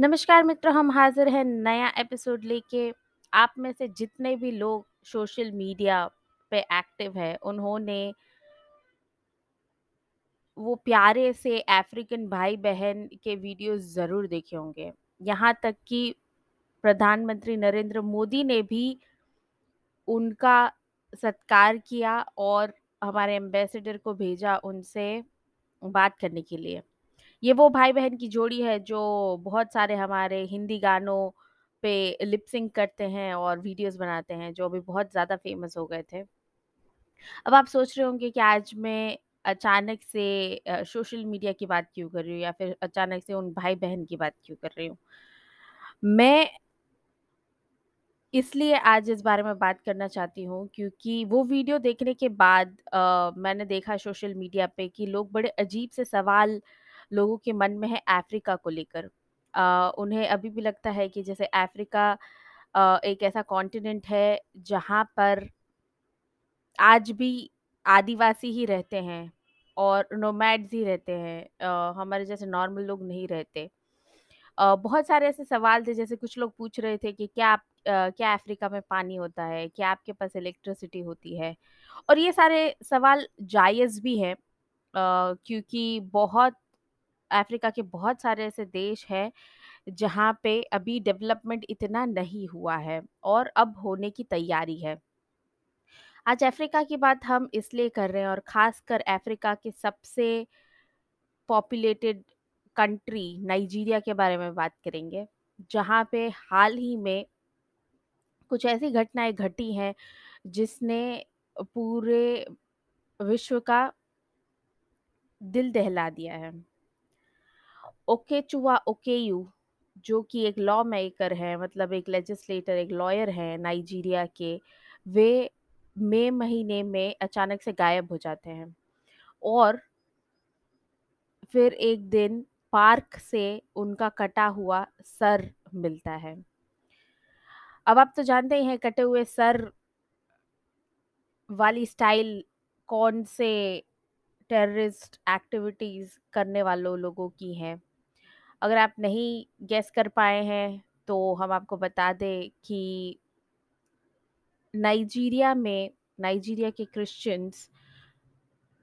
नमस्कार मित्रों, हम हाज़िर हैं नया एपिसोड लेके। आप में से जितने भी लोग सोशल मीडिया पे एक्टिव हैं, उन्होंने वो प्यारे से अफ्रीकन भाई-बहन के वीडियोज़ ज़रूर देखे होंगे। यहाँ तक कि प्रधानमंत्री नरेंद्र मोदी ने भी उनका सत्कार किया और हमारे एम्बेसडर को भेजा उनसे बात करने के लिए। ये वो भाई-बहन की जोड़ी है जो बहुत सारे हमारे हिंदी गानों पे लिप सिंक करते हैं और वीडियोज़ बनाते हैं, जो अभी बहुत ज़्यादा फ़ेमस हो गए थे। अब आप सोच रहे होंगे कि आज मैं अचानक से सोशल मीडिया की बात क्यों कर रही हूँ या फिर अचानक से उन भाई-बहन की बात क्यों कर रही हूँ। मैं इसलिए आज इस बारे में बात करना चाहती हूँ क्योंकि वो वीडियो देखने के बाद अ, मैंने देखा सोशल मीडिया पे कि लोग बड़े अजीब से सवाल लोगों के मन में है अफ्रीका को लेकर। उन्हें अभी भी लगता है कि जैसे अफ्रीका एक ऐसा कॉन्टिनेंट है जहाँ पर आज भी आदिवासी ही रहते हैं और नोमैड्स ही रहते हैं। हमारे जैसे नॉर्मल लोग नहीं रहते। बहुत सारे ऐसे सवाल थे जैसे कुछ लोग पूछ रहे थे कि क्या आप क्या अफ्रीका में पानी होता है? क्या आपके पास इलेक्ट्रिसिटी होती है? और ये सारे सवाल जायज़ भी हैं क्योंकि बहुत अफ्रीका के बहुत सारे ऐसे देश हैं जहाँ पे अभी डेवलपमेंट इतना नहीं हुआ है और अब होने की तैयारी है। आज अफ्रीका की बात हम इसलिए कर रहे हैं और ख़ासकर अफ्रीका के सबसे पॉपुलेटेड कंट्री नाइजीरिया के बारे में बात करेंगे, जहाँ पे हाल ही में कुछ ऐसी घटनाएँ घटी हैं, जिसने पूरे विश्व का दिल दहला दिया है। ओकेचुआ ओकेयू जो कि एक लॉ मेकर है मतलब एक लेजिस्लेटर, एक लॉयर हैं नाइजीरिया के, वे मई महीने में अचानक से गायब हो जाते हैं और फिर एक दिन पार्क से उनका कटा हुआ सर मिलता है। अब आप तो जानते ही हैं कटे हुए सर वाली स्टाइल कौन से टेररिस्ट एक्टिविटीज़ करने वालों लोगों की हैं। अगर आप नहीं गेस कर पाए हैं, तो हम आपको बता दें कि नाइजीरिया में नाइजीरिया के क्रिश्चियंस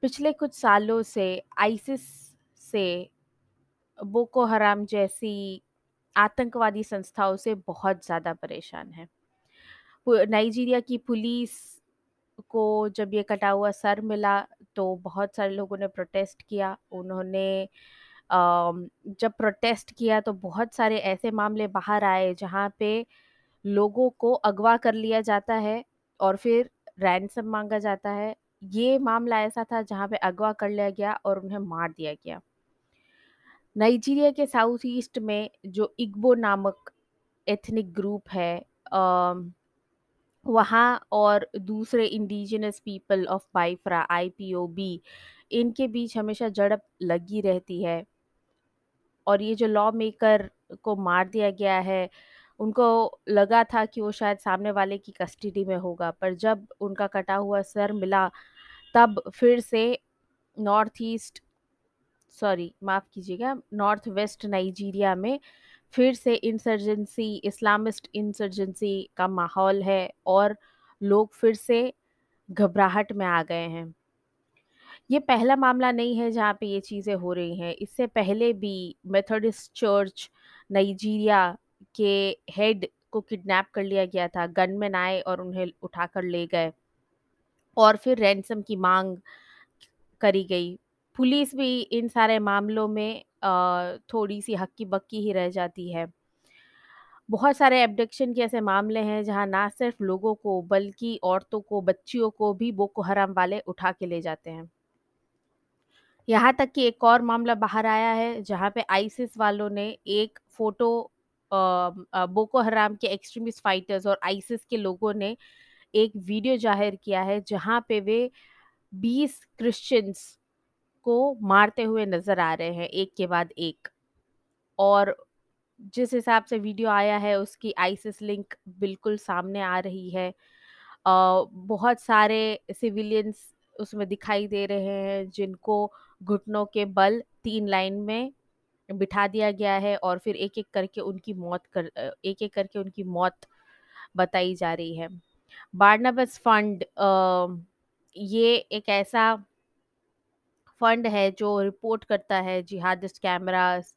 पिछले कुछ सालों से आइसिस से बोको हराम जैसी आतंकवादी संस्थाओं से बहुत ज़्यादा परेशान हैं। नाइजीरिया की पुलिस को जब ये कटा हुआ सर मिला, तो बहुत सारे लोगों ने प्रोटेस्ट किया। उन्होंने जब प्रोटेस्ट किया तो बहुत सारे ऐसे मामले बाहर आए जहाँ पे लोगों को अगवा कर लिया जाता है और फिर रैनसम मांगा जाता है। ये मामला ऐसा था जहाँ पे अगवा कर लिया गया और उन्हें मार दिया गया। नाइजीरिया के साउथ ईस्ट में जो इग्बो नामक एथनिक ग्रुप है वहाँ और दूसरे indigenous people of Biafra IPOB इनके बीच हमेशा झड़प लगी रहती है। और ये जो लॉ मेकर को मार दिया गया है, उनको लगा था कि वो शायद सामने वाले की कस्टडी में होगा, पर जब उनका कटा हुआ सर मिला, तब फिर से नॉर्थ ईस्ट सॉरी माफ़ कीजिएगा, नॉर्थ वेस्ट नाइजीरिया में फिर से इंसर्जेंसी इस्लामिस्ट इंसर्जेंसी का माहौल है और लोग फिर से घबराहट में आ गए हैं। ये पहला मामला नहीं है जहाँ पे ये चीज़ें हो रही हैं। इससे पहले भी मेथोडिस्ट चर्च नाइजीरिया के हेड को किडनैप कर लिया गया था। गनमैन आए और उन्हें उठा कर ले गए और फिर रैनसम की मांग करी गई। पुलिस भी इन सारे मामलों में थोड़ी-सी हक्की-बक्की ही रह जाती है। बहुत सारे एब्डक्शन के ऐसे मामले हैं जहाँ ना सिर्फ़ लोगों को बल्कि औरतों को, बच्चियों को भी बोको हराम वाले उठा के ले जाते हैं। यहाँ तक कि एक और मामला बाहर आया है जहाँ पे आइसिस वालों ने एक फ़ोटो बोको हराम के एक्सट्रीमिस्ट फाइटर्स और आइसिस के लोगों ने एक वीडियो ज़ाहिर किया है जहाँ पे वे 20 क्रिश्चियंस को मारते हुए नज़र आ रहे हैं एक के बाद एक। और जिस हिसाब से वीडियो आया है उसकी आइसिस लिंक बिल्कुल सामने आ रही है। अ, बहुत सारे सिविलियंस उसमें दिखाई दे रहे हैं, जिनको घुटनों के बल तीन लाइन में बिठा दिया गया है और फिर एक-एक करके उनकी मौत कर एक-एक करके उनकी मौत बताई जा रही है। बार्नाबस फंड ये एक ऐसा फंड है जो रिपोर्ट करता है जिहादिस्ट कैमरास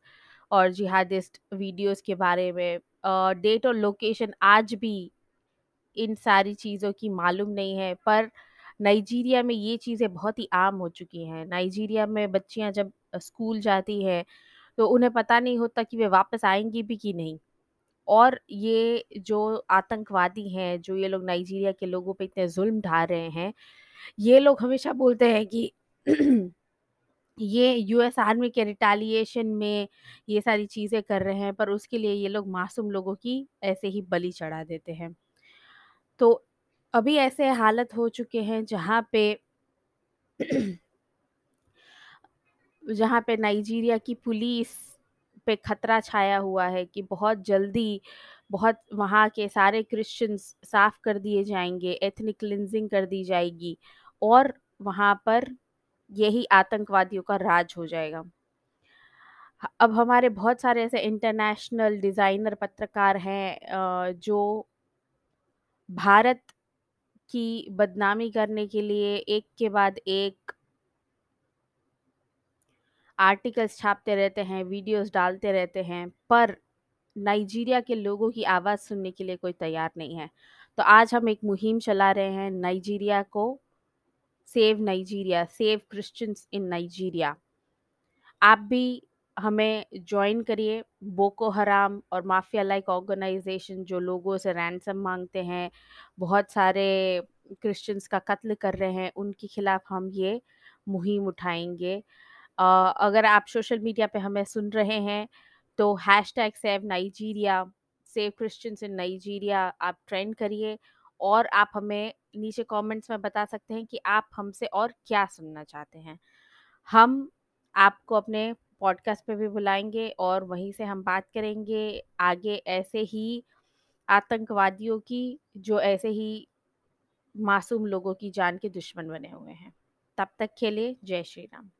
और जिहादिस्ट वीडियोस के बारे में डेट और लोकेशन आज भी इन सारी चीज़ों की मालूम नहीं है, पर नाइजीरिया में ये चीज़ें बहुत ही आम हो चुकी हैं। नाइजीरिया में बच्चियाँ जब स्कूल जाती हैं तो उन्हें पता नहीं होता कि वे वापस आएँगी भी कि नहीं। और ये जो आतंकवादी हैं, जो ये लोग नाइजीरिया के लोगों पे इतने ज़ुल्म ढा रहे हैं, ये लोग हमेशा बोलते हैं कि ये यूएस आर्मी के रिटालिएशन में ये सारी चीज़ें कर रहे हैं, पर उसके लिए ये लोग मासूम लोगों की ऐसे ही बलि चढ़ा देते हैं। तो अभी ऐसे हालत हो चुके हैं जहाँ पे जहाँ पे नाइजीरिया की पुलिस पे खतरा छाया हुआ है कि बहुत जल्दी बहुत वहाँ के सारे क्रिश्चियंस साफ़ कर दिए जाएँगे, एथनिक क्लिनजिंग कर दी जाएगी और वहाँ पर यही आतंकवादियों का राज हो जाएगा। अब हमारे बहुत सारे ऐसे इंटरनेशनल डिज़ाइनर पत्रकार हैं जो भारत की बदनामी करने के लिए एक के बाद एक आर्टिकल्स छापते रहते हैं, वीडियोस डालते रहते हैं, पर नाइजीरिया के लोगों की आवाज़ सुनने के लिए कोई तैयार नहीं है। तो आज हम एक मुहिम चला रहे हैं नाइजीरिया को save Nigeria, save Christians in Nigeria. आप भी हमें जॉइन करिए। बोको हराम और माफिया लाइक ऑर्गेनाइजेशन जो लोगों से रैंसम मांगते हैं, बहुत सारे क्रिश्चियंस का कत्ल कर रहे हैं, उनके खिलाफ हम ये मुहिम उठाएँगे। अगर आप सोशल मीडिया पे हमें सुन रहे हैं तो hashtag save Nigeria save Christians in Nigeria आप ट्रेंड करिए और आप हमें नीचे कमेंट्स में बता सकते हैं कि आप हमसे और क्या सुनना चाहते हैं। हम आपको अपने पॉडकास्ट पे भी बुलाएँगे और वहीं से हम बात करेंगे आगे ऐसे ही आतंकवादियों की, जो ऐसे ही मासूम लोगों की जान के दुश्मन बने हुए हैं। तब तक के लिए जय श्री राम।